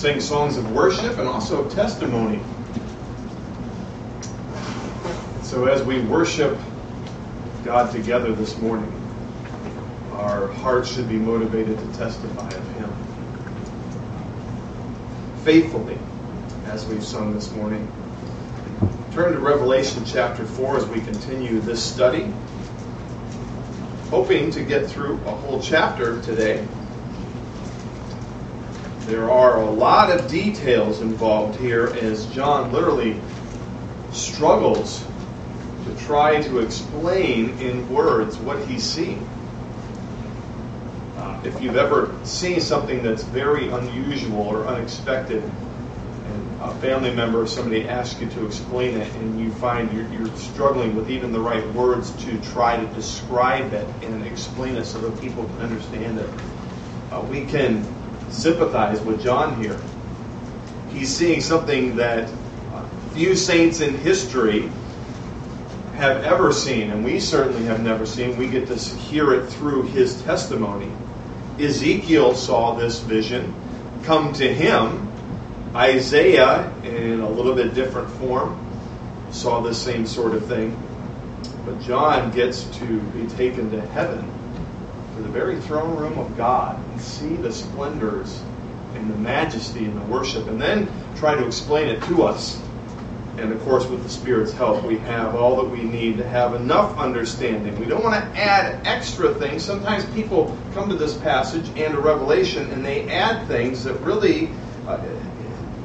sing songs of worship and also of testimony. So as we worship God together this morning, our hearts should be motivated to testify of Him. Faithfully, as we've sung this morning. Turn to Revelation chapter 4 as we continue this study. Hoping to get through a whole chapter today. There are a lot of details involved here as John literally struggles to try to explain in words what he's seeing. Uh, if you've ever seen something that's very unusual or unexpected, and a family member or somebody asks you to explain it, and you find you're, you're struggling with even the right words to try to describe it and explain it so that people can understand it, uh, we can sympathize with John here. He's seeing something that few saints in history have ever seen, and we certainly have never seen. We get to hear it through his testimony. Ezekiel saw this vision come to him. Isaiah, in a little bit different form, saw the same sort of thing. But John gets to be taken to heaven to the very throne room of God and see the splendors and the majesty and the worship, and then try to explain it to us. And of course, with the Spirit's help, we have all that we need to have enough understanding. We don't want to add extra things. Sometimes people come to this passage and a revelation and they add things that really uh,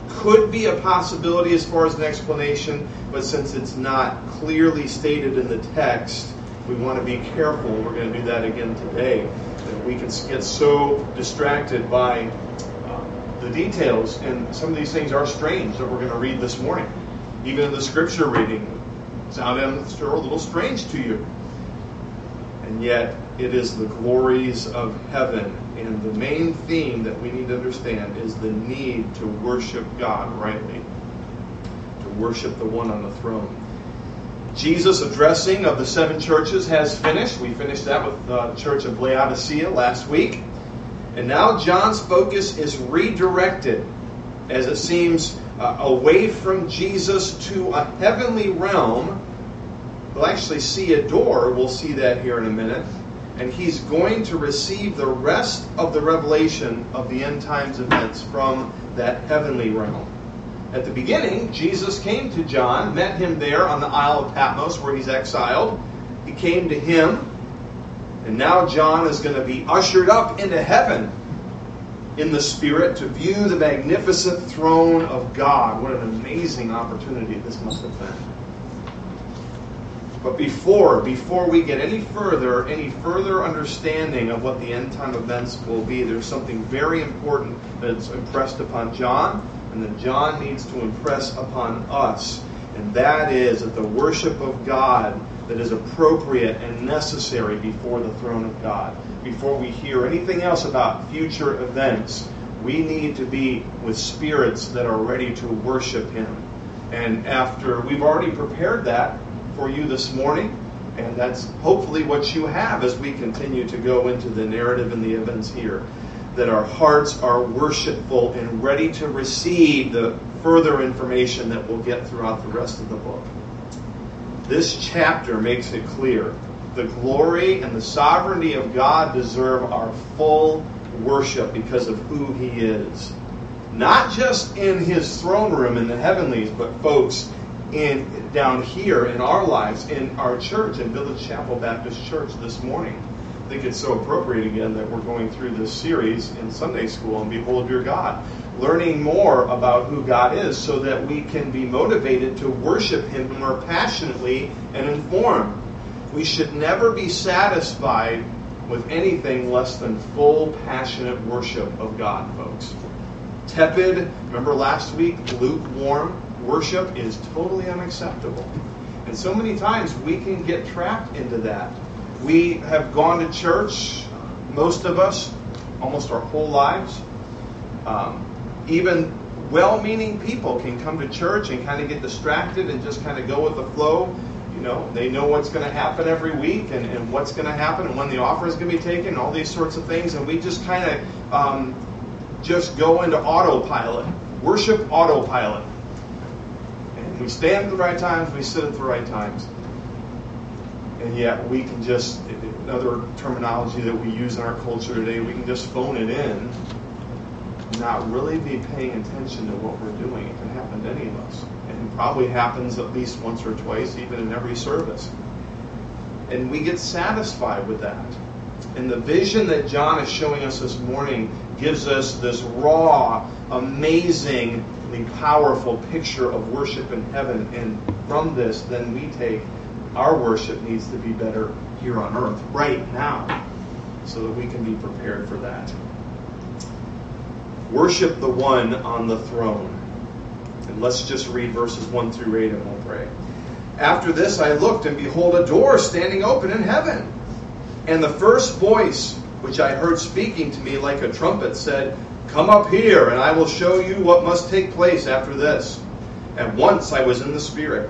could be a possibility as far as an explanation, but since it's not clearly stated in the text, we want to be careful. We're going to do that again today. That we can get so distracted by uh, the details, and some of these things are strange that we're going to read this morning. Even in the scripture reading, sound a little strange to you. And yet, it is the glories of heaven. And the main theme that we need to understand is the need to worship God rightly, to worship the one on the throne. Jesus' addressing of the seven churches has finished. We finished that with the church of Laodicea last week. And now John's focus is redirected as it seems uh, away from Jesus to a heavenly realm. We'll actually see a door. We'll see that here in a minute. And he's going to receive the rest of the revelation of the end times events from that heavenly realm. At the beginning, Jesus came to John, met him there on the Isle of Patmos where he's exiled. He came to him, and now John is going to be ushered up into heaven in the Spirit to view the magnificent throne of God. What an amazing opportunity this must have been. But before, before we get any further, any further understanding of what the end time events will be, there's something very important that's impressed upon John and that John needs to impress upon us. And that is that the worship of God that is appropriate and necessary before the throne of God. Before we hear anything else about future events, we need to be with spirits that are ready to worship Him. And after we've already prepared that for you this morning, and that's hopefully what you have as we continue to go into the narrative and the events here that our hearts are worshipful and ready to receive the further information that we'll get throughout the rest of the book. This chapter makes it clear the glory and the sovereignty of God deserve our full worship because of who He is. Not just in His throne room in the heavenlies, but folks, in down here in our lives, in our church, in Village Chapel Baptist Church this morning. I think it's so appropriate again that we're going through this series in Sunday school and Behold Your God, learning more about who God is so that we can be motivated to worship Him more passionately and informed. We should never be satisfied with anything less than full, passionate worship of God, folks. Tepid, remember last week, lukewarm worship is totally unacceptable. And so many times we can get trapped into that we have gone to church, most of us, almost our whole lives. Um, even well meaning people can come to church and kind of get distracted and just kind of go with the flow. You know, they know what's going to happen every week and, and what's going to happen and when the offer is going to be taken, all these sorts of things. And we just kind of um, just go into autopilot, worship autopilot. And we stand at the right times, we sit at the right times. And yet we can just, another terminology that we use in our culture today, we can just phone it in, not really be paying attention to what we're doing. It can happen to any of us. And it probably happens at least once or twice, even in every service. And we get satisfied with that. And the vision that John is showing us this morning gives us this raw, amazingly powerful picture of worship in heaven. And from this, then we take our worship needs to be better here on earth right now so that we can be prepared for that. Worship the one on the throne. And let's just read verses 1 through 8 and we'll pray. After this I looked, and behold, a door standing open in heaven. And the first voice which I heard speaking to me like a trumpet said, Come up here, and I will show you what must take place after this. At once I was in the Spirit,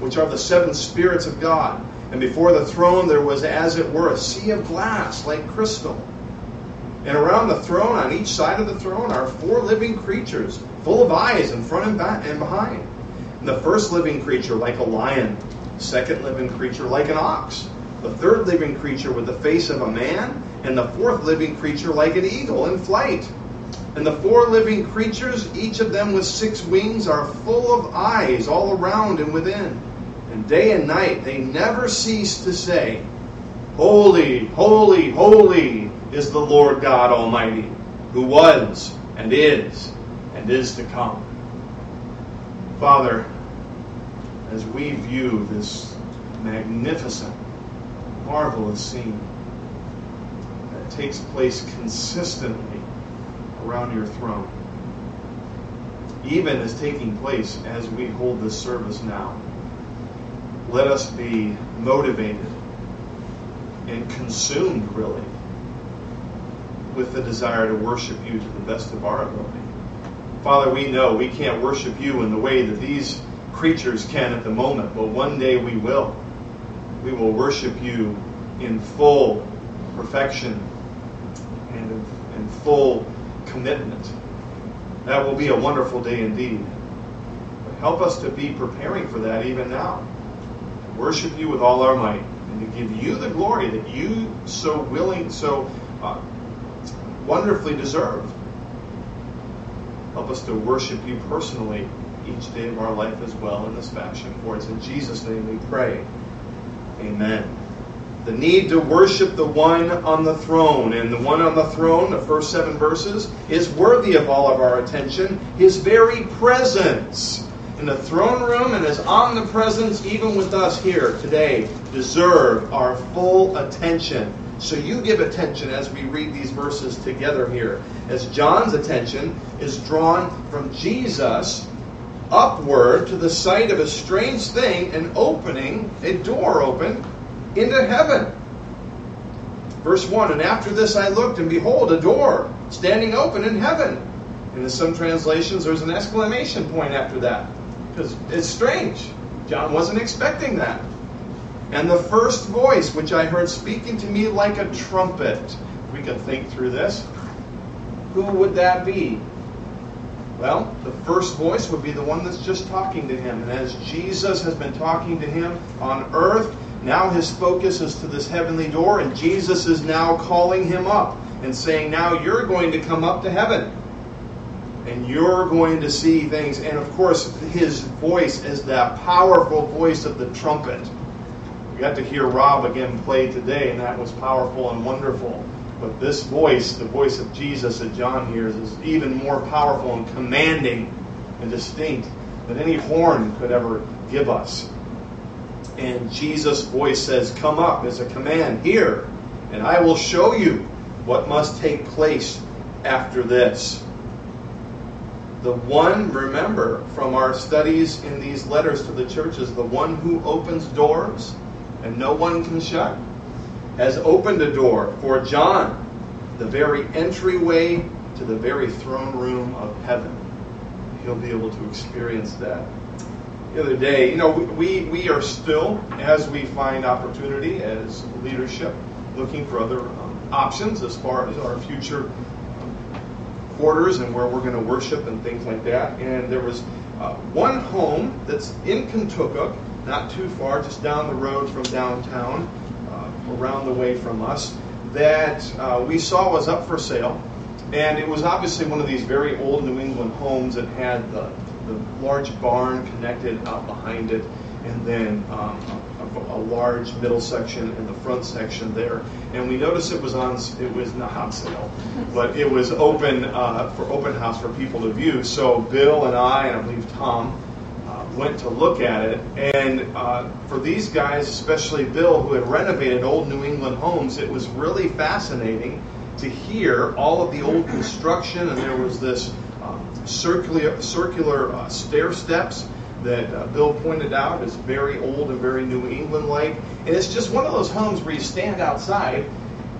which are the seven spirits of God. And before the throne there was as it were a sea of glass like crystal. And around the throne, on each side of the throne, are four living creatures, full of eyes in front and, back and behind. And the first living creature like a lion, second living creature like an ox the third living creature with the face of a man, and the fourth living creature like an eagle in flight. And the four living creatures, each of them with six wings, are full of eyes all around and within. And day and night they never cease to say, Holy, holy, holy is the Lord God Almighty, who was and is and is to come. Father, as we view this magnificent marvelous scene that takes place consistently around your throne, even is taking place as we hold this service now. Let us be motivated and consumed, really, with the desire to worship you to the best of our ability. Father, we know we can't worship you in the way that these creatures can at the moment, but one day we will we will worship you in full perfection and in full commitment. That will be a wonderful day indeed. But help us to be preparing for that even now. To Worship you with all our might and to give you the glory that you so willing, so uh, wonderfully deserve. Help us to worship you personally each day of our life as well in this fashion. For it's in Jesus' name we pray. Amen. The need to worship the one on the throne. And the one on the throne, the first seven verses, is worthy of all of our attention. His very presence in the throne room and his omnipresence, even with us here today, deserve our full attention. So you give attention as we read these verses together here. As John's attention is drawn from Jesus upward to the sight of a strange thing and opening, a door open into heaven. Verse 1 And after this I looked, and behold, a door standing open in heaven. And in some translations, there's an exclamation point after that. Because it's strange. John wasn't expecting that. And the first voice which I heard speaking to me like a trumpet. We can think through this. Who would that be? Well, the first voice would be the one that's just talking to him. And as Jesus has been talking to him on earth, now his focus is to this heavenly door, and Jesus is now calling him up and saying, Now you're going to come up to heaven. And you're going to see things. And of course, his voice is that powerful voice of the trumpet. We got to hear Rob again play today, and that was powerful and wonderful. But this voice, the voice of Jesus that John hears, is even more powerful and commanding and distinct than any horn could ever give us. And Jesus' voice says, Come up as a command here, and I will show you what must take place after this. The one, remember from our studies in these letters to the churches, the one who opens doors and no one can shut, has opened a door for John, the very entryway to the very throne room of heaven. He'll be able to experience that. The other day, you know, we, we are still, as we find opportunity as leadership, looking for other um, options as far as our future quarters and where we're going to worship and things like that. And there was uh, one home that's in Contoocook, not too far, just down the road from downtown, uh, around the way from us, that uh, we saw was up for sale. And it was obviously one of these very old New England homes that had the, the large barn connected out behind it, and then um, a, a, large middle section and the front section there. And we noticed it was on it was not on sale, but it was open uh, for open house for people to view. So Bill and I, and I believe Tom, uh, went to look at it. And uh, for these guys, especially Bill, who had renovated old New England homes, it was really fascinating to hear all of the old construction. And there was this circular circular uh, stair steps that uh, Bill pointed out is very old and very New England like. And it's just one of those homes where you stand outside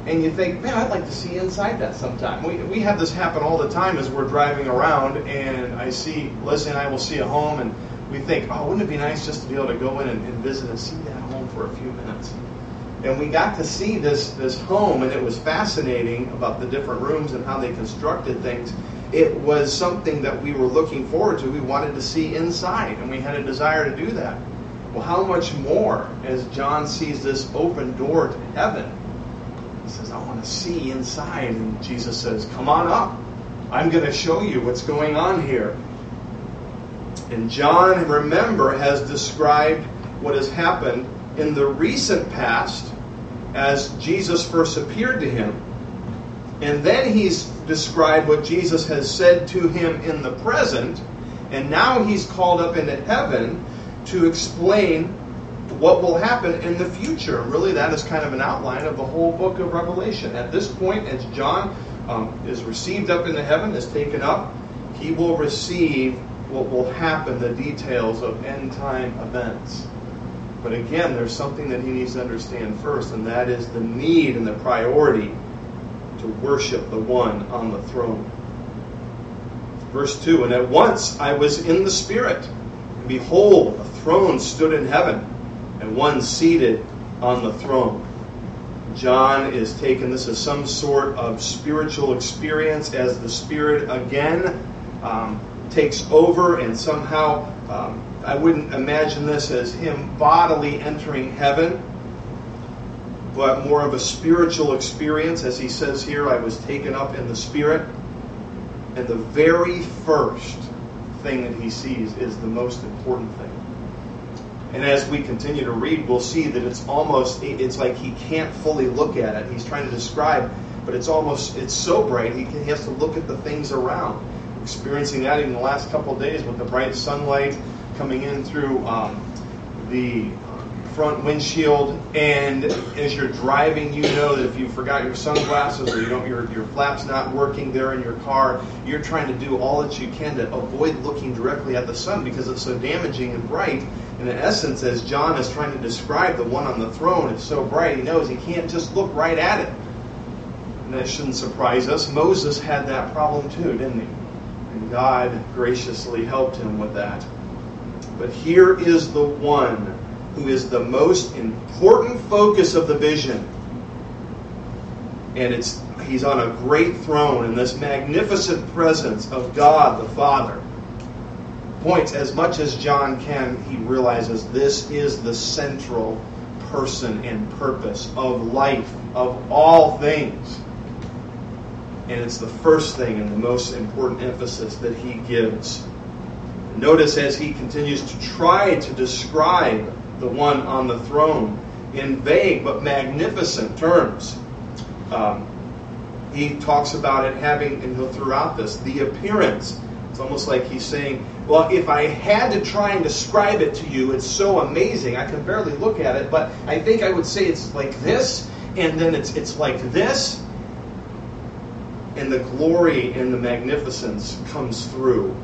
and you think, man, I'd like to see inside that sometime. We, we have this happen all the time as we're driving around, and I see, Leslie and I will see a home, and we think, oh, wouldn't it be nice just to be able to go in and, and visit and see that home for a few minutes? And we got to see this, this home, and it was fascinating about the different rooms and how they constructed things it was something that we were looking forward to. We wanted to see inside, and we had a desire to do that. Well, how much more as John sees this open door to heaven? He says, I want to see inside. And Jesus says, Come on up. I'm going to show you what's going on here. And John, remember, has described what has happened in the recent past as Jesus first appeared to him. And then he's described what Jesus has said to him in the present, and now he's called up into heaven to explain what will happen in the future. Really, that is kind of an outline of the whole book of Revelation. At this point, as John um, is received up into heaven, is taken up, he will receive what will happen, the details of end time events. But again, there's something that he needs to understand first, and that is the need and the priority to worship the one on the throne. Verse 2 And at once I was in the Spirit, and behold, a throne stood in heaven, and one seated on the throne. John is taking this as some sort of spiritual experience as the Spirit again um, takes over, and somehow um, I wouldn't imagine this as him bodily entering heaven but more of a spiritual experience. As he says here, I was taken up in the Spirit. And the very first thing that he sees is the most important thing. And as we continue to read, we'll see that it's almost, it's like he can't fully look at it. He's trying to describe, but it's almost, it's so bright, he, has to look at the things around. Experiencing that even the last couple days with the bright sunlight coming in through um, the front windshield, and as you're driving, you know that if you forgot your sunglasses or you don't, your your flap's not working there in your car, you're trying to do all that you can to avoid looking directly at the sun because it's so damaging and bright. And in essence, as John is trying to describe the one on the throne, it's so bright, he knows he can't just look right at it. And that shouldn't surprise us. Moses had that problem too, didn't he? And God graciously helped him with that. But here is the one who is the most important focus of the vision. And it's he's on a great throne in this magnificent presence of God the Father. Points as much as John can, he realizes this is the central person and purpose of life, of all things. And it's the first thing and the most important emphasis that he gives. Notice as he continues to try to describe the one on the throne in vague but magnificent terms. Um, he talks about it having, and he'll throughout this, the appearance. It's almost like he's saying, Well, if I had to try and describe it to you, it's so amazing. I can barely look at it, but I think I would say it's like this, and then it's, it's like this. And the glory and the magnificence comes through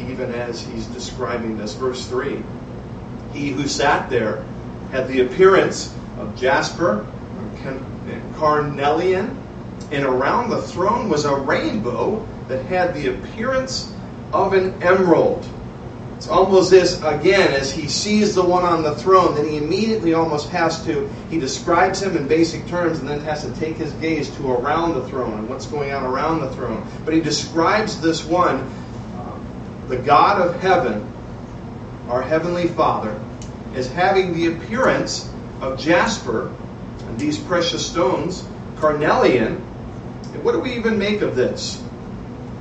even as he's describing this. Verse 3 He who sat there had the appearance of jasper, carnelian, and around the throne was a rainbow that had the appearance of an emerald. It's almost this again, as he sees the one on the throne, then he immediately almost has to, he describes him in basic terms and then has to take his gaze to around the throne and what's going on around the throne. But he describes this one, uh, the God of heaven, our Heavenly Father, as having the appearance of jasper and these precious stones, carnelian. And what do we even make of this?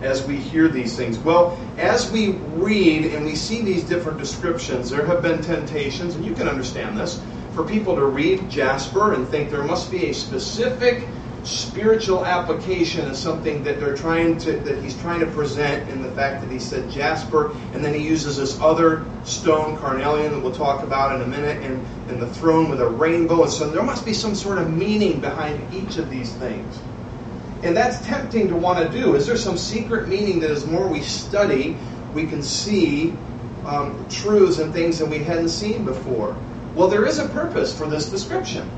as we hear these things? Well, as we read and we see these different descriptions, there have been temptations, and you can understand this, for people to read Jasper and think there must be a specific spiritual application of something that they're trying to that he's trying to present in the fact that he said jasper and then he uses this other stone carnelian that we'll talk about in a minute and, and the throne with a rainbow and so there must be some sort of meaning behind each of these things and that's tempting to want to do. Is there some secret meaning that as more we study, we can see um, truths and things that we hadn't seen before? Well, there is a purpose for this description.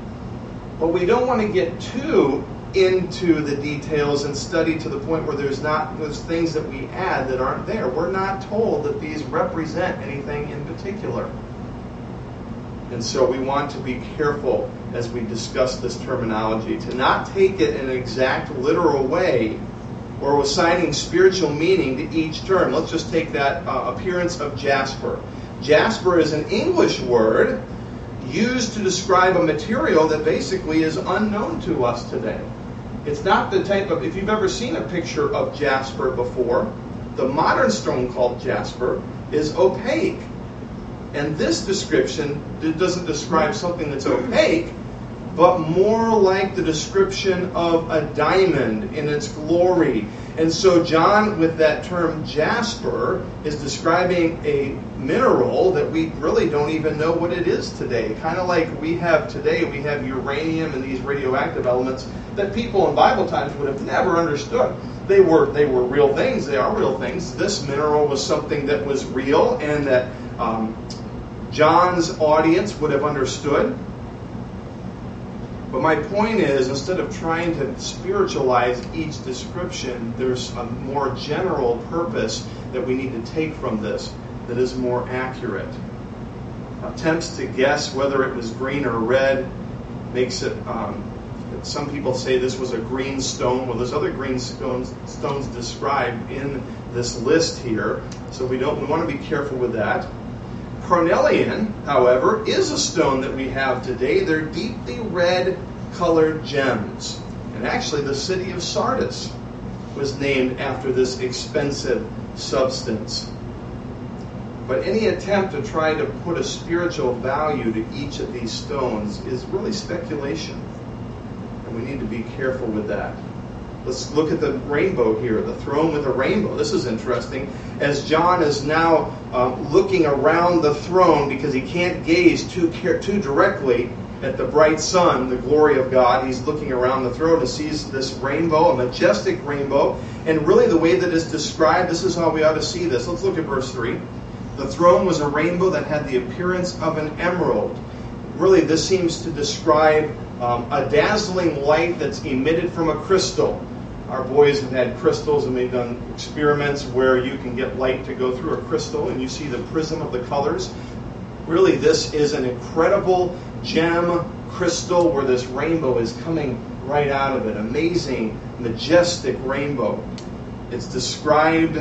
But we don't want to get too into the details and study to the point where there's not those things that we add that aren't there. We're not told that these represent anything in particular. And so we want to be careful as we discuss this terminology to not take it in an exact literal way or assigning spiritual meaning to each term. Let's just take that uh, appearance of jasper. Jasper is an English word used to describe a material that basically is unknown to us today. It's not the type of, if you've ever seen a picture of jasper before, the modern stone called jasper is opaque. And this description doesn't describe something that's opaque, but more like the description of a diamond in its glory. And so, John, with that term jasper, is describing a mineral that we really don't even know what it is today. Kind of like we have today, we have uranium and these radioactive elements that people in Bible times would have never understood. They were they were real things. They are real things. This mineral was something that was real and that um, John's audience would have understood. But my point is, instead of trying to spiritualize each description, there's a more general purpose that we need to take from this that is more accurate. Attempts to guess whether it was green or red makes it. Um, some people say this was a green stone. Well, there's other green stones, stones described in this list here, so we don't. We want to be careful with that. Carnelian, however, is a stone that we have today. They're deeply red colored gems. And actually, the city of Sardis was named after this expensive substance. But any attempt to try to put a spiritual value to each of these stones is really speculation. We need to be careful with that. Let's look at the rainbow here, the throne with a rainbow. This is interesting. As John is now um, looking around the throne because he can't gaze too, too directly at the bright sun, the glory of God, he's looking around the throne and sees this rainbow, a majestic rainbow. And really, the way that it's described, this is how we ought to see this. Let's look at verse 3. The throne was a rainbow that had the appearance of an emerald. Really, this seems to describe um, a dazzling light that's emitted from a crystal. Our boys have had crystals and they've done experiments where you can get light to go through a crystal and you see the prism of the colors. Really, this is an incredible gem crystal where this rainbow is coming right out of it. Amazing, majestic rainbow. It's described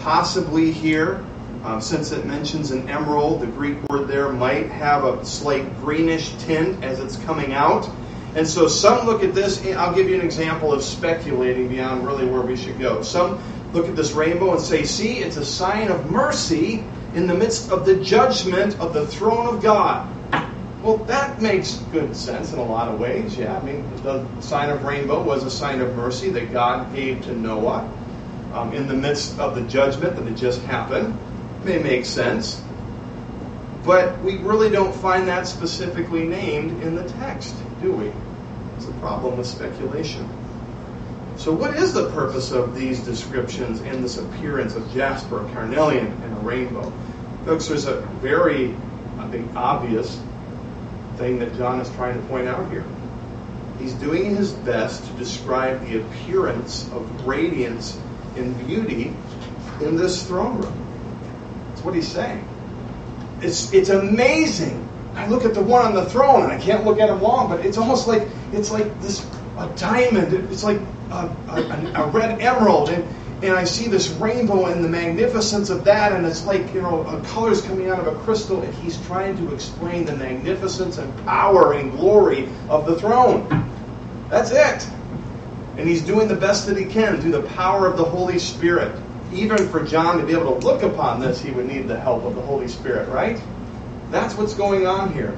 possibly here, um, since it mentions an emerald, the Greek word there might have a slight greenish tint as it's coming out. And so some look at this, I'll give you an example of speculating beyond really where we should go. Some look at this rainbow and say, see, it's a sign of mercy in the midst of the judgment of the throne of God. Well, that makes good sense in a lot of ways, yeah. I mean, the sign of rainbow was a sign of mercy that God gave to Noah um, in the midst of the judgment that had just happened. May make sense. But we really don't find that specifically named in the text, do we? It's a problem with speculation. So, what is the purpose of these descriptions and this appearance of jasper, carnelian, and a rainbow? Folks, there's a very, I think, obvious thing that John is trying to point out here. He's doing his best to describe the appearance of radiance and beauty in this throne room. That's what he's saying. It's, it's amazing. I look at the one on the throne and I can't look at him long, but it's almost like it's like this a diamond. It's like a, a, a red emerald, and and I see this rainbow and the magnificence of that, and it's like you know colors coming out of a crystal, and he's trying to explain the magnificence and power and glory of the throne. That's it. And he's doing the best that he can through the power of the Holy Spirit. Even for John to be able to look upon this, he would need the help of the Holy Spirit, right? That's what's going on here.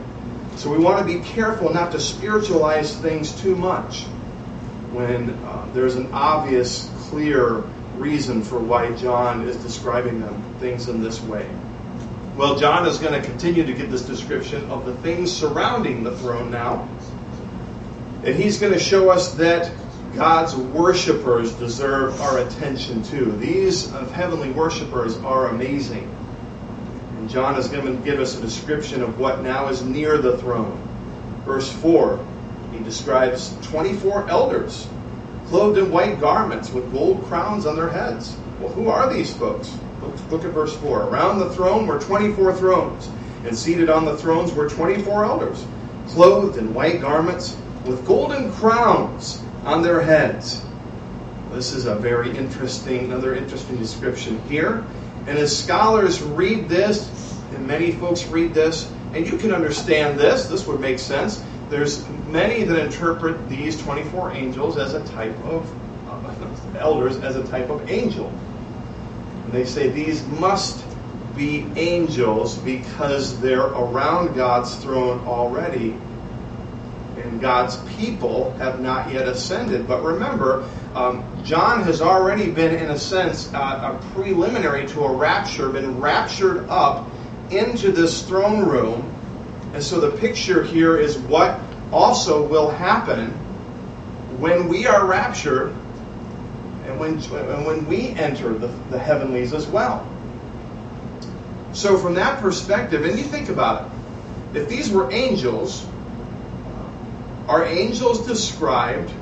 So we want to be careful not to spiritualize things too much when uh, there's an obvious, clear reason for why John is describing them things in this way. Well, John is going to continue to give this description of the things surrounding the throne now. And he's going to show us that God's worshipers deserve our attention too. These heavenly worshipers are amazing. And John is going to give us a description of what now is near the throne. Verse 4, he describes 24 elders clothed in white garments with gold crowns on their heads. Well, who are these folks? Look, at verse 4. Around the throne were 24 thrones, and seated on the thrones were 24 elders, clothed in white garments with golden crowns on their heads. This is a very interesting, another interesting description here. And as scholars read this, and many folks read this, and you can understand this, this would make sense. There's many that interpret these 24 angels as a type of, uh, elders as a type of angel. And they say these must be angels because they're around God's throne already and God's people have not yet ascended. But remember, um, John has already been, in a sense, uh, a preliminary to a rapture, been raptured up into this throne room. And so the picture here is what also will happen when we are raptured and when, and when we enter the, the heavenlies as well. So, from that perspective, and you think about it, if these were angels, are angels described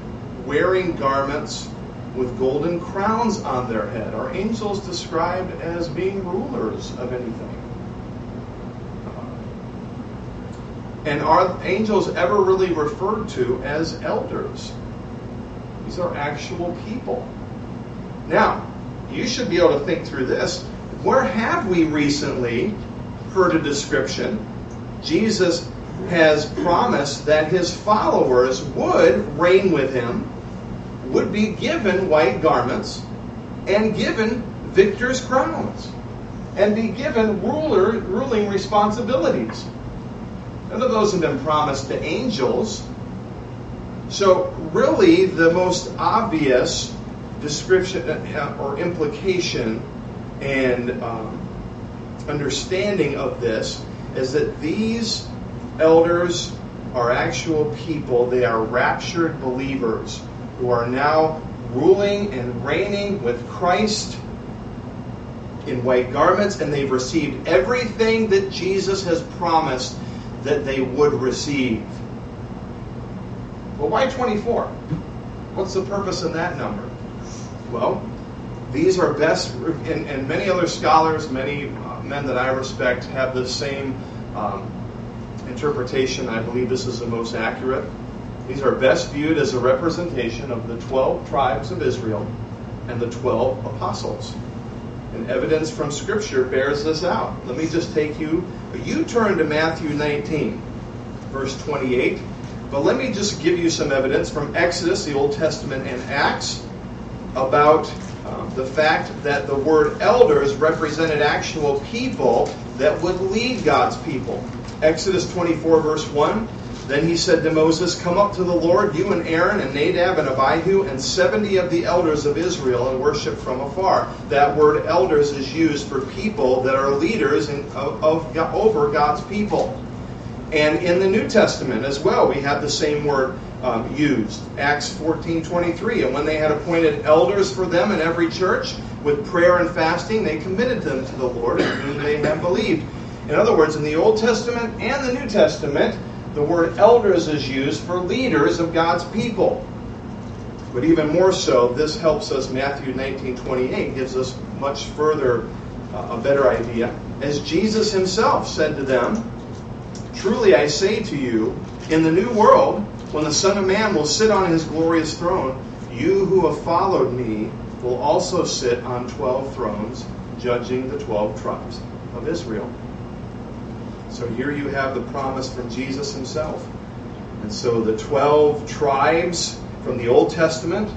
wearing garments with golden crowns on their head? Are angels described as being rulers of anything? And are angels ever really referred to as elders? These are actual people. Now, you should be able to think through this. Where have we recently heard a description? Jesus has promised that his followers would reign with him, would be given white garments, and given victor's crowns, and be given ruler ruling responsibilities. None of those have been promised to angels. So, really, the most obvious description uh, or implication and um, understanding of this is that these elders are actual people, they are raptured believers who are now ruling and reigning with Christ in white garments, and they've received everything that Jesus has promised that they would receive. Well, why 24? What's the purpose in that number? Well, these are best, and, and many other scholars, many uh, men that I respect, have the same um, interpretation, I believe this is the most accurate. These are best viewed as a representation of the 12 tribes of Israel and the 12 apostles. And evidence from Scripture bears this out. Let me just take you, you turn to Matthew 19, verse 28. But let me just give you some evidence from Exodus, the Old Testament, and Acts about um, the fact that the word elders represented actual people that would lead God's people. Exodus 24, verse 1. Then he said to Moses, Come up to the Lord, you and Aaron and Nadab and Abihu and 70 of the elders of Israel, and worship from afar. That word elders is used for people that are leaders in, of, of, over God's people. And in the New Testament as well, we have the same word um, used. Acts 14:23, and when they had appointed elders for them in every church with prayer and fasting, they committed them to the Lord in whom they had believed. In other words, in the Old Testament and the New Testament, the word elders is used for leaders of God's people. But even more so, this helps us. Matthew 19:28 gives us much further uh, a better idea. As Jesus himself said to them, "Truly I say to you, in the new world, when the Son of Man will sit on his glorious throne, you who have followed me will also sit on 12 thrones, judging the 12 tribes of Israel." So here you have the promise from Jesus himself. And so the 12 tribes from the Old Testament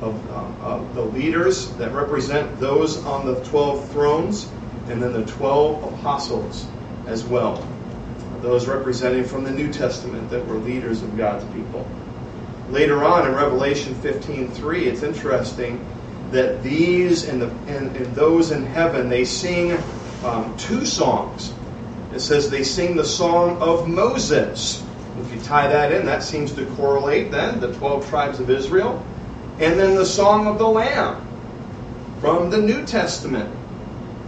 of, uh, of the leaders that represent those on the 12 thrones, and then the 12 apostles as well. Those representing from the New Testament that were leaders of God's people. Later on in Revelation 15:3, it's interesting that these and, the, and, and those in heaven they sing um, two songs. It says they sing the song of Moses if you tie that in, that seems to correlate then the 12 tribes of Israel. And then the Song of the Lamb from the New Testament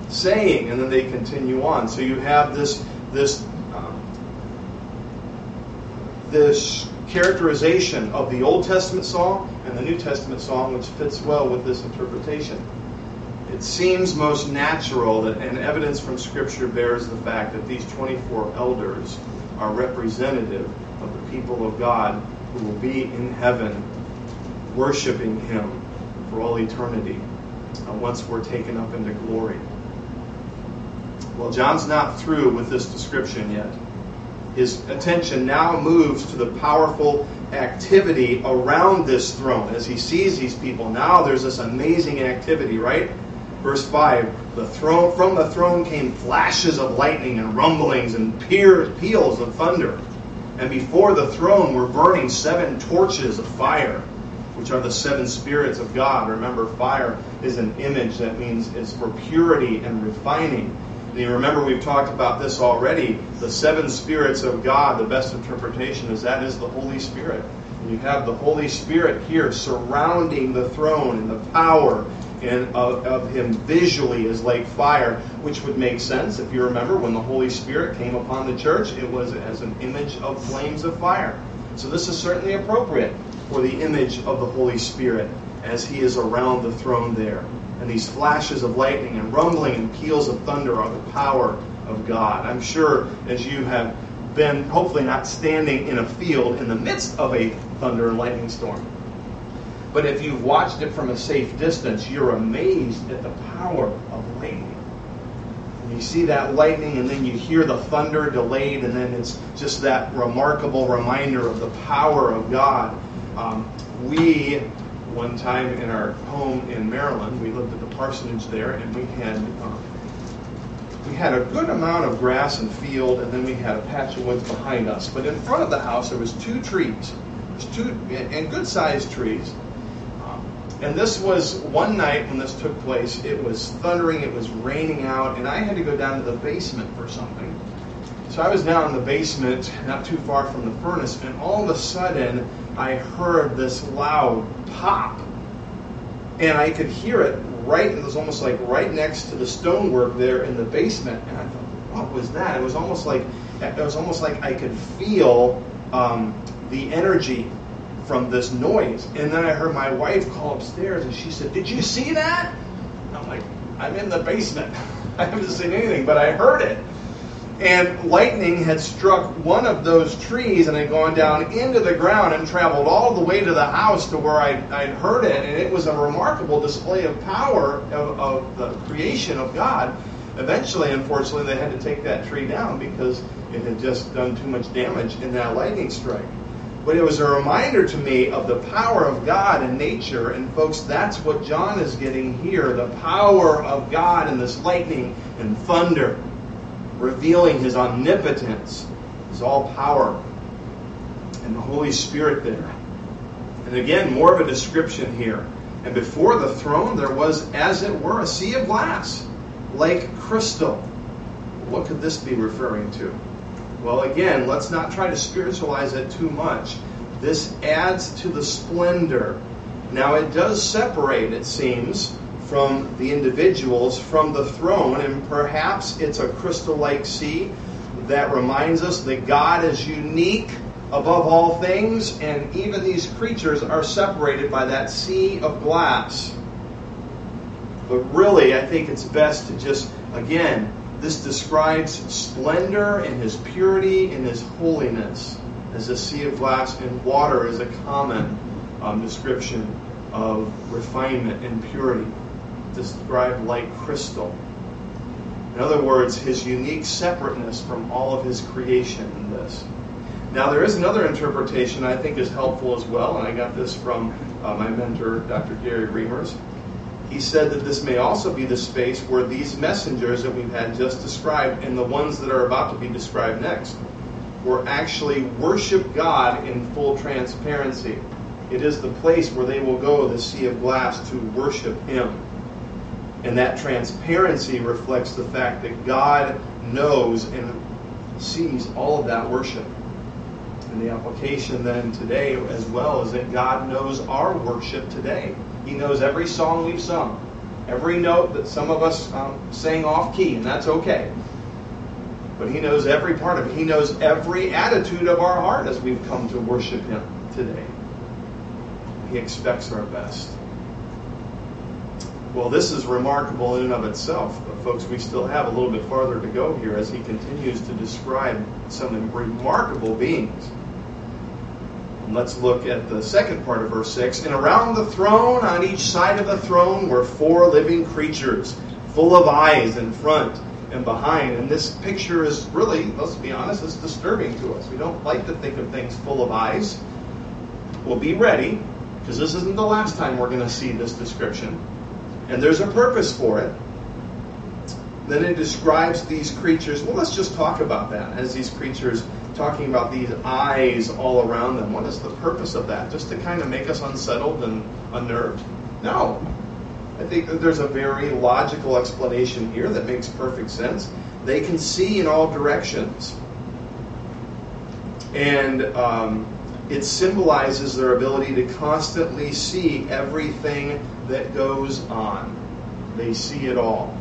saying, and then they continue on. So you have this this um, this characterization of the Old Testament song and the New Testament song, which fits well with this interpretation. It seems most natural that, and evidence from Scripture bears the fact that these 24 elders are representative of the people of God who will be in heaven worshiping Him for all eternity uh, once we're taken up into glory. Well, John's not through with this description yet. His attention now moves to the powerful activity around this throne. As he sees these people, now there's this amazing activity, right? Verse 5 the throne, From the throne came flashes of lightning and rumblings and peals of thunder. And before the throne were burning seven torches of fire, which are the seven spirits of God. Remember, fire is an image that means it's for purity and refining. And you remember we've talked about this already. The seven spirits of God, the best interpretation is that is the Holy Spirit. And you have the Holy Spirit here surrounding the throne and the power and of, of, him visually is like fire, which would make sense if you remember when the Holy Spirit came upon the church, it was as an image of flames of fire. So this is certainly appropriate for the image of the Holy Spirit as he is around the throne there. And these flashes of lightning and rumbling and peals of thunder are the power of God. I'm sure as you have been hopefully not standing in a field in the midst of a thunder and lightning storm but if you've watched it from a safe distance, you're amazed at the power of lightning. And you see that lightning, and then you hear the thunder delayed, and then it's just that remarkable reminder of the power of God. Um, we, one time in our home in Maryland, we lived at the parsonage there, and we had. Um, we had a good amount of grass and field, and then we had a patch of woods behind us. But in front of the house, there was two trees, two and good-sized trees. And this was one night when this took place. It was thundering, it was raining out, and I had to go down to the basement for something. So I was down in the basement, not too far from the furnace, and all of a sudden I heard this loud pop. And I could hear it right, it was almost like right next to the stonework there in the basement. And I thought, what was that? It was almost like it was almost like I could feel um, the energy from this noise. And then I heard my wife call upstairs and she said, Did you see that? I'm like, I'm in the basement. I haven't seen anything, but I heard it. And lightning had struck one of those trees and had gone down into the ground and traveled all the way to the house to where I'd, I'd heard it. And it was a remarkable display of power of, of the creation of God. Eventually, unfortunately, they had to take that tree down because it had just done too much damage in that lightning strike. But it was a reminder to me of the power of God in nature. And folks, that's what John is getting here the power of God in this lightning and thunder, revealing his omnipotence, his all power, and the Holy Spirit there. And again, more of a description here. And before the throne, there was, as it were, a sea of glass, like crystal. What could this be referring to? Well, again, let's not try to spiritualize it too much. This adds to the splendor. Now, it does separate, it seems, from the individuals from the throne, and perhaps it's a crystal like sea that reminds us that God is unique above all things, and even these creatures are separated by that sea of glass. But really, I think it's best to just, again, this describes splendor and his purity and his holiness as a sea of glass, and water is a common um, description of refinement and purity, described like crystal. In other words, his unique separateness from all of his creation in this. Now, there is another interpretation I think is helpful as well, and I got this from uh, my mentor, Dr. Gary Reimers. He said that this may also be the space where these messengers that we've had just described and the ones that are about to be described next were actually worship God in full transparency. It is the place where they will go, the sea of glass, to worship Him. And that transparency reflects the fact that God knows and sees all of that worship. And the application then today as well is that God knows our worship today. He knows every song we've sung, every note that some of us um, sang off key, and that's okay. But He knows every part of it. He knows every attitude of our heart as we've come to worship Him today. He expects our best. Well, this is remarkable in and of itself, but folks, we still have a little bit farther to go here as he continues to describe some remarkable beings. Let's look at the second part of verse 6. And around the throne, on each side of the throne, were four living creatures, full of eyes in front and behind. And this picture is really, let's be honest, it's disturbing to us. We don't like to think of things full of eyes. Well, be ready, because this isn't the last time we're going to see this description. And there's a purpose for it. Then it describes these creatures. Well, let's just talk about that as these creatures talking about these eyes all around them. What is the purpose of that? Just to kind of make us unsettled and unnerved? No. I think that there's a very logical explanation here that makes perfect sense. They can see in all directions. And um, it symbolizes their ability to constantly see everything that goes on. They see it all.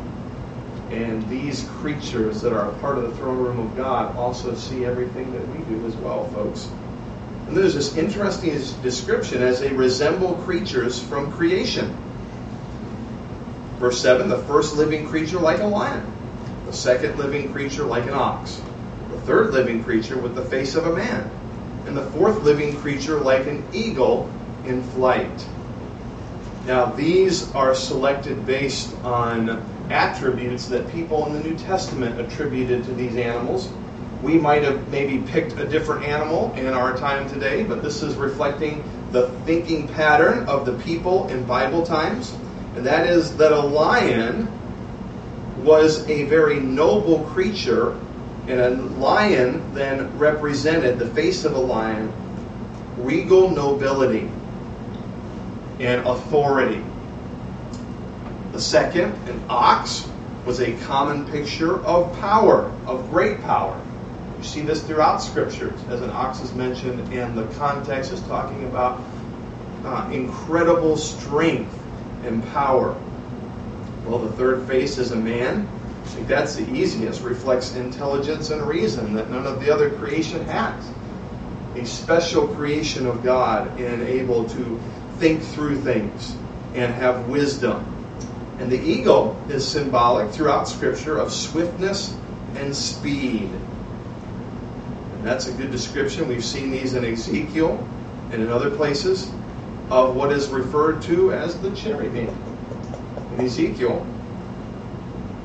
And these creatures that are a part of the throne room of God also see everything that we do as well, folks. And there's this interesting description as they resemble creatures from creation. Verse 7 the first living creature like a lion, the second living creature like an ox, the third living creature with the face of a man, and the fourth living creature like an eagle in flight. Now, these are selected based on attributes that people in the New Testament attributed to these animals. We might have maybe picked a different animal in our time today, but this is reflecting the thinking pattern of the people in Bible times. And that is that a lion was a very noble creature, and a lion then represented the face of a lion, regal nobility and authority. The second, an ox, was a common picture of power, of great power. You see this throughout scriptures, as an ox is mentioned, and the context is talking about uh, incredible strength and power. Well, the third face is a man. I think that's the easiest, reflects intelligence and reason that none of the other creation has. A special creation of God and able to think through things and have wisdom and the eagle is symbolic throughout Scripture of swiftness and speed. And that's a good description. We've seen these in Ezekiel and in other places of what is referred to as the cherubim. In Ezekiel,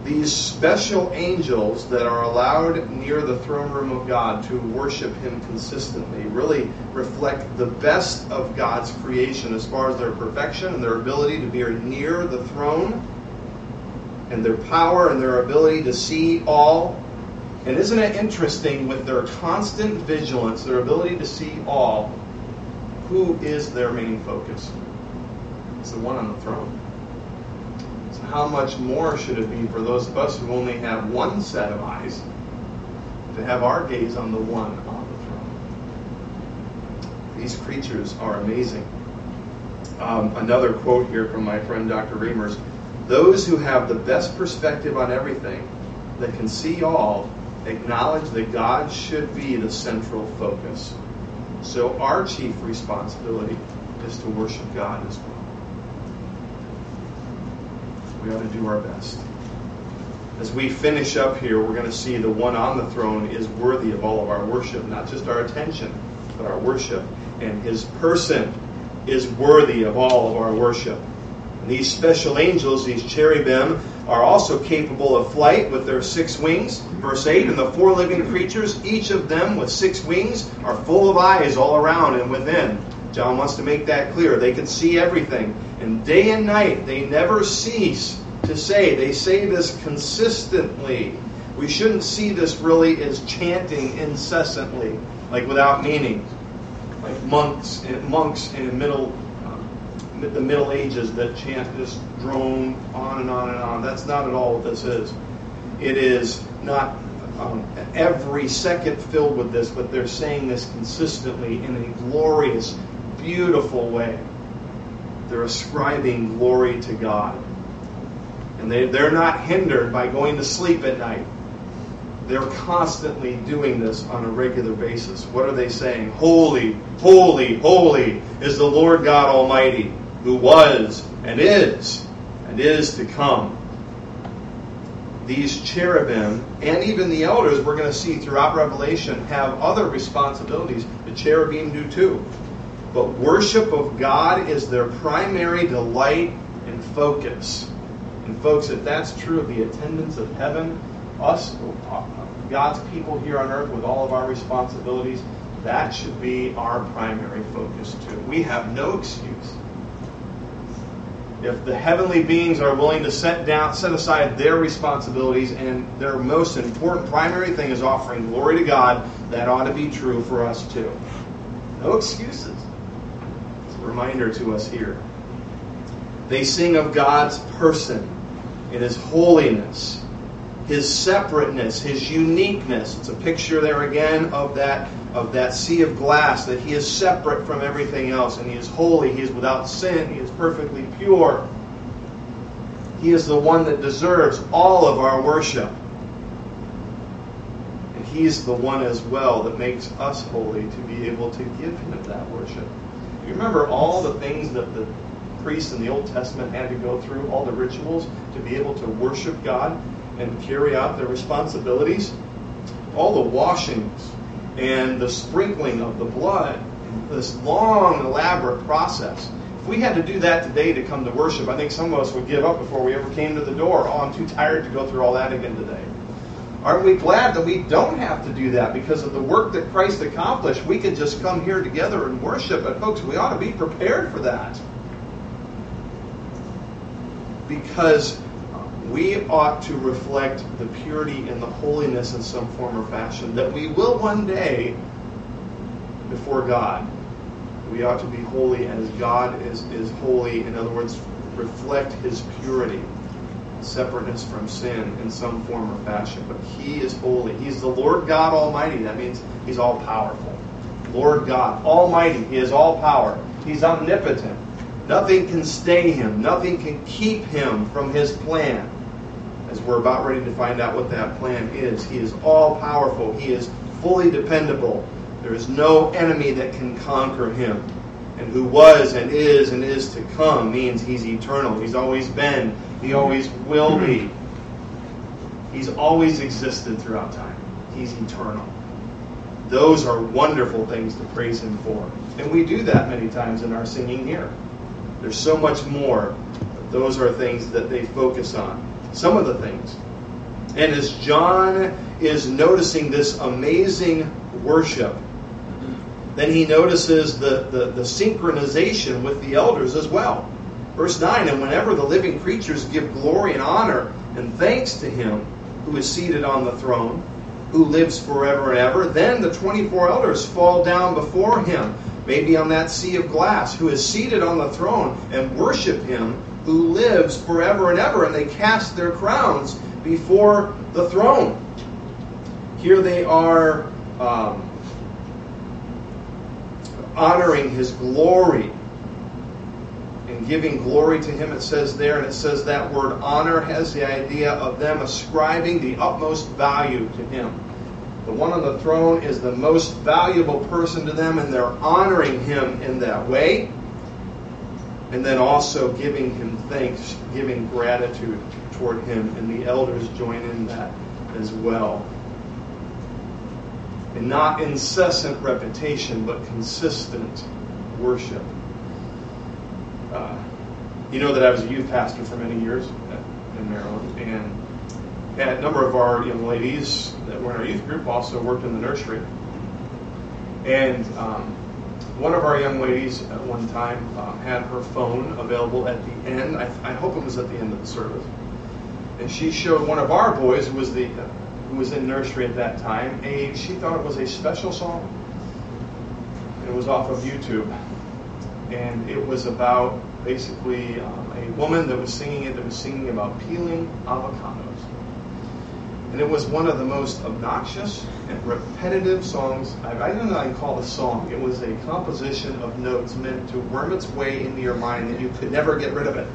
these special angels that are allowed near the throne room of God to worship Him consistently really reflect the best of God's creation as far as their perfection and their ability to be near the throne and their power and their ability to see all. And isn't it interesting with their constant vigilance, their ability to see all, who is their main focus? It's the one on the throne how much more should it be for those of us who only have one set of eyes to have our gaze on the one on the throne? These creatures are amazing. Um, another quote here from my friend Dr. Reimers Those who have the best perspective on everything, that can see all, acknowledge that God should be the central focus. So our chief responsibility is to worship God as well. We ought to do our best. As we finish up here, we're going to see the one on the throne is worthy of all of our worship, not just our attention, but our worship. And his person is worthy of all of our worship. And these special angels, these cherubim, are also capable of flight with their six wings. Verse 8 And the four living creatures, each of them with six wings, are full of eyes all around and within. John wants to make that clear. They can see everything. And day and night, they never cease to say. They say this consistently. We shouldn't see this really as chanting incessantly, like without meaning, like monks, monks in middle the Middle Ages that chant this drone on and on and on. That's not at all what this is. It is not um, every second filled with this, but they're saying this consistently in a glorious, beautiful way. They're ascribing glory to God. And they, they're not hindered by going to sleep at night. They're constantly doing this on a regular basis. What are they saying? Holy, holy, holy is the Lord God Almighty who was and is and is to come. These cherubim and even the elders, we're going to see throughout Revelation, have other responsibilities. The cherubim do too. But worship of God is their primary delight and focus. And, folks, if that's true of the attendants of heaven, us, God's people here on earth with all of our responsibilities, that should be our primary focus too. We have no excuse if the heavenly beings are willing to set down, set aside their responsibilities, and their most important primary thing is offering glory to God, that ought to be true for us too. No excuses. Reminder to us here. They sing of God's person and His holiness, His separateness, His uniqueness. It's a picture there again of that of that sea of glass, that he is separate from everything else, and he is holy, he is without sin, he is perfectly pure. He is the one that deserves all of our worship. And he's the one as well that makes us holy to be able to give him that worship. You remember all the things that the priests in the Old Testament had to go through, all the rituals to be able to worship God and carry out their responsibilities? All the washings, and the sprinkling of the blood, this long, elaborate process. If we had to do that today to come to worship, I think some of us would give up before we ever came to the door. Oh, I'm too tired to go through all that again today. Aren't we glad that we don't have to do that because of the work that Christ accomplished? We can just come here together and worship. But, folks, we ought to be prepared for that. Because we ought to reflect the purity and the holiness in some form or fashion that we will one day before God. We ought to be holy as God is, is holy. In other words, reflect his purity, separateness from sin in some form or fashion. But he is holy. He's the Lord God Almighty. That means he's all powerful. Lord God Almighty. He has all power. He's omnipotent. Nothing can stay him. Nothing can keep him from his plan as we're about ready to find out what that plan is. He is all powerful, He is fully dependable. There is no enemy that can conquer Him. And who was and is and is to come means He's eternal. He's always been, He always will be. He's always existed throughout time. He's eternal. Those are wonderful things to praise Him for. And we do that many times in our singing here. There's so much more. but Those are things that they focus on some of the things. And as John is noticing this amazing worship, then he notices the, the, the, synchronization with the elders as well. Verse 9 And whenever the living creatures give glory and honor and thanks to him who is seated on the throne, who lives forever and ever, then the 24 elders fall down before him, maybe on that sea of glass, who is seated on the throne, and worship him who lives forever and ever, and they cast their crowns before the throne. Here they are um, honoring His glory and giving glory to Him. It says there, and it says that word honor has the idea of them ascribing the utmost value to Him. The one on the throne is the most valuable person to them, and they're honoring Him in that way. And then also giving Him thanks, giving gratitude toward Him, and the elders join in that as well. And not incessant repetition, but consistent worship. Uh, you know that I was a youth pastor for many years in Maryland, and a number of our young ladies that were in our youth group also worked in the nursery. And um, one of our young ladies at one time uh, had her phone available at the end. I, I, hope it was at the end of the service. And she showed one of our boys, who was the who was in nursery at that time, a she thought it was a special song. It was off of YouTube, and it was about basically um, a woman that was singing it that was singing about peeling avocados. And it was one of the most obnoxious and repetitive songs. I, I don't know I call it a song. It was a composition of notes meant to worm its way into your mind that you could never get rid of it.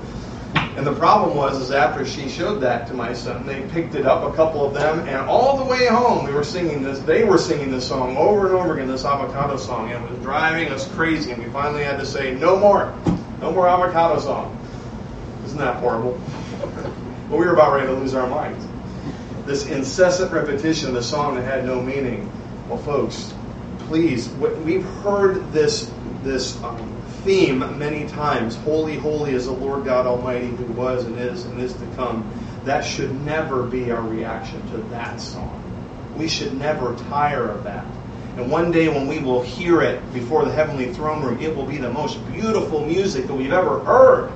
And the problem was, is after she showed that to my son, they picked it up, a couple of them, and all the way home we were singing this. They were singing this song over and over again, this avocado song, and it was driving us crazy. And we finally had to say, no more, no more avocado song. Isn't that horrible? well, we were about ready to lose our minds this incessant repetition of the song that had no meaning. Well, folks, please, we've heard this this um, theme many times. Holy, holy is the Lord God Almighty, who was and is and is to come. That should never be our reaction to that song. We should never tire of that. And one day when we will hear it before the heavenly throne room, it will be the most beautiful music that we've ever heard.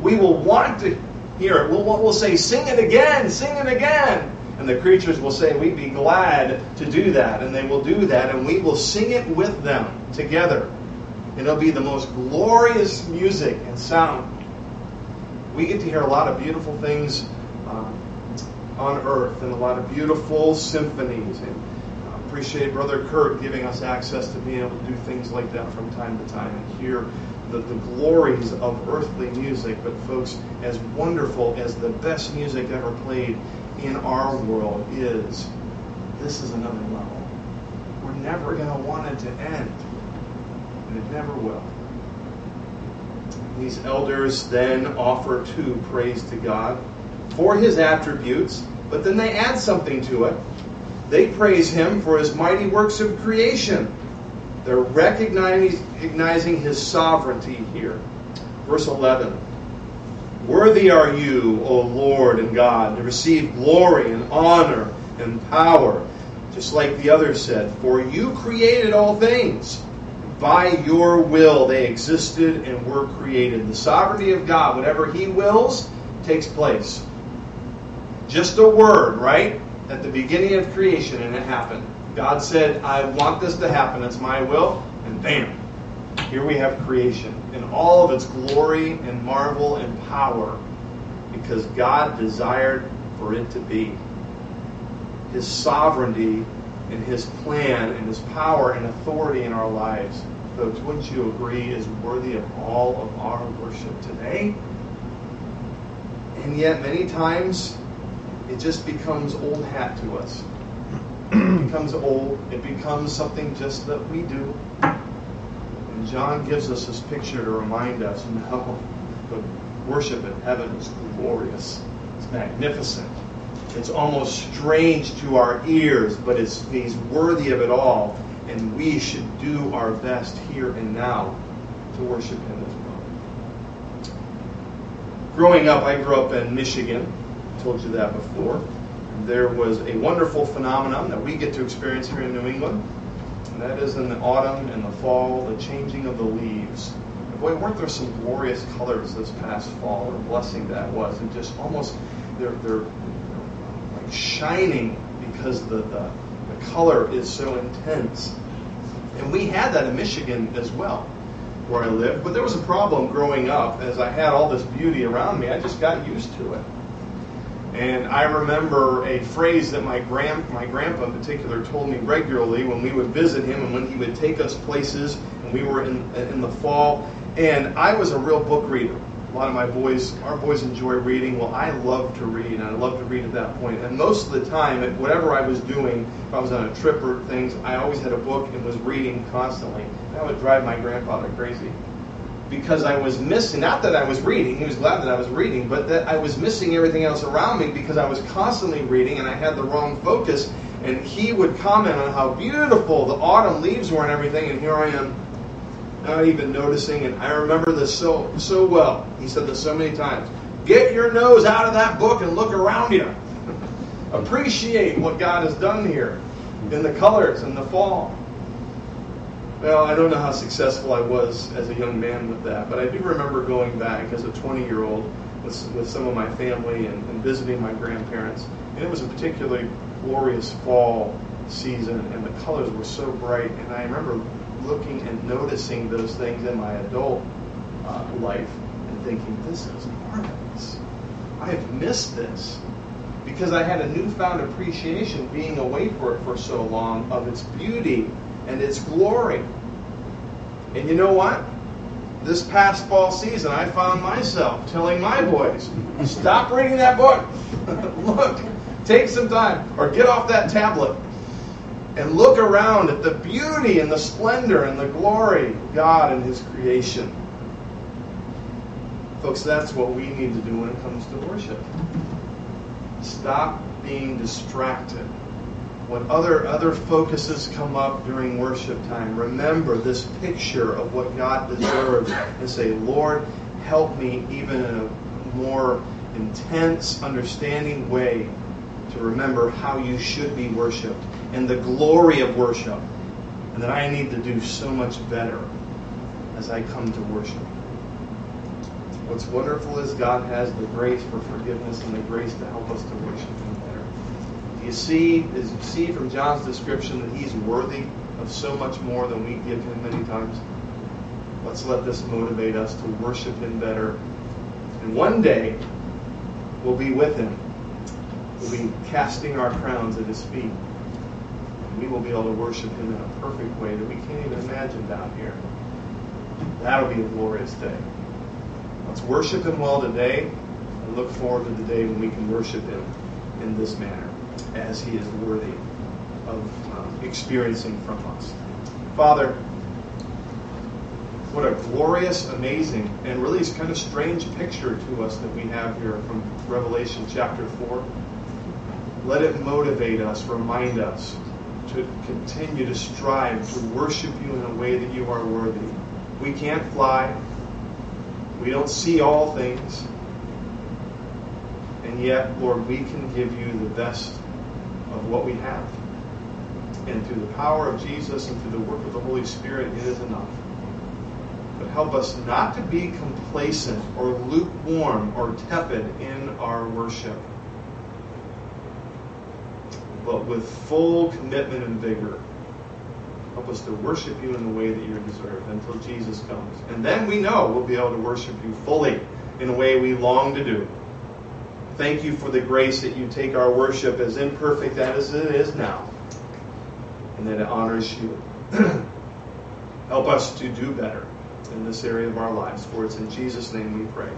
We will want to hear it. We'll, we'll say, Sing it again, sing it again. And the creatures will say, We'd be glad to do that. And they will do that, and we will sing it with them together. It'll be the most glorious music and sound. We get to hear a lot of beautiful things uh, on earth and a lot of beautiful symphonies. And I appreciate Brother Kurt giving us access to being able to do things like that from time to time and hear the, the glories of earthly music. But, folks, as wonderful as the best music ever played in our world is this is another level. We're never going to want it to end, and it never will. These elders then offer too praise to God for his attributes, but then they add something to it. They praise him for his mighty works of creation. They're recognizing his sovereignty here. Verse 11 Worthy are you, O Lord and God, to receive glory and honor and power. Just like the others said, For you created all things. By your will they existed and were created. The sovereignty of God, whatever He wills, takes place. Just a word, right? At the beginning of creation, and it happened. God said, I want this to happen. It's my will. And bam, here we have creation in all of its glory and marvel and power because God desired for it to be. His sovereignty and His plan and His power and authority in our lives, folks, wouldn't you agree, is worthy of all of our worship today? And yet, many times, it just becomes old hat to us. It becomes old. It becomes something just that we do. And John gives us this picture to remind us no, the worship in heaven is glorious, it's magnificent. It's almost strange to our ears, but it's, he's worthy of it all. And we should do our best here and now to worship him as well. Growing up, I grew up in Michigan. I told you that before. There was a wonderful phenomenon that we get to experience here in New England and that is in the autumn and the fall, the changing of the leaves. Boy, weren't there some glorious colors this past fall? What a blessing that was. And just almost, they're, they're shining because the, the, the color is so intense. And we had that in Michigan as well, where I lived. But there was a problem growing up. As I had all this beauty around me, I just got used to it. And I remember a phrase that my grand my grandpa in particular told me regularly when we would visit him and when he would take us places and we were in in the fall. And I was a real book reader. A lot of my boys, our boys enjoy reading. Well, I love to read, and I love to read at that point. And most of the time, whatever I was doing, if I was on a trip or things, I always had a book and was reading constantly. That would drive my grandfather crazy because I was missing, not that I was reading, he was glad that I was reading, but that I was missing everything else around me because I was constantly reading and I had the wrong focus. And he would comment on how beautiful the autumn leaves were and everything, and here I am not even noticing. And I remember this so so well. He said this so many times. Get your nose out of that book and look around you. Appreciate what God has done here in the colors and the fall. Well, I don't know how successful I was as a young man with that, but I do remember going back as a 20 year old with, with some of my family and, and visiting my grandparents. And it was a particularly glorious fall season, and the colors were so bright. And I remember looking and noticing those things in my adult uh, life and thinking, this is marvelous. I have missed this because I had a newfound appreciation being away for it for so long of its beauty and its glory. And you know what? This past fall season, I found myself telling my boys, stop reading that book. look, take some time, or get off that tablet and look around at the beauty and the splendor and the glory of God and His creation. Folks, that's what we need to do when it comes to worship. Stop being distracted when other other focuses come up during worship time, remember this picture of what God deserves and say, Lord, help me even in a more intense, understanding way to remember how you should be worshiped and the glory of worship. And that I need to do so much better as I come to worship. What's wonderful is God has the grace for forgiveness and the grace to help us to worship Him better. you see, as you see from John's description, that he's worthy of so much more than we give him many times. Let's let this motivate us to worship him better. And one day, we'll be with him. We'll be casting our crowns at his feet. We will be able to worship him in a perfect way that we can't even imagine down here. That'll be a glorious day. Let's worship him well today and look forward to the day when we can worship him in this manner as he is worthy of um, experiencing from us. Father, what a glorious, amazing, and really kind of strange picture to us that we have here from Revelation chapter 4. Let it motivate us, remind us to continue to strive to worship you in a way that you are worthy. We can't fly. We don't see all things. And yet, Lord, we can give you the best of what we have. And through the power of Jesus and through the work of the Holy Spirit, it is enough. But help us not to be complacent or lukewarm or tepid in our worship, but with full commitment and vigor. Help us to worship you in the way that you deserve until Jesus comes. And then we know we'll be able to worship you fully in a way we long to do. Thank you for the grace that you take our worship, as imperfect as it is now, and that it honors you. Help us to do better in this area of our lives. For it's in Jesus' name we pray.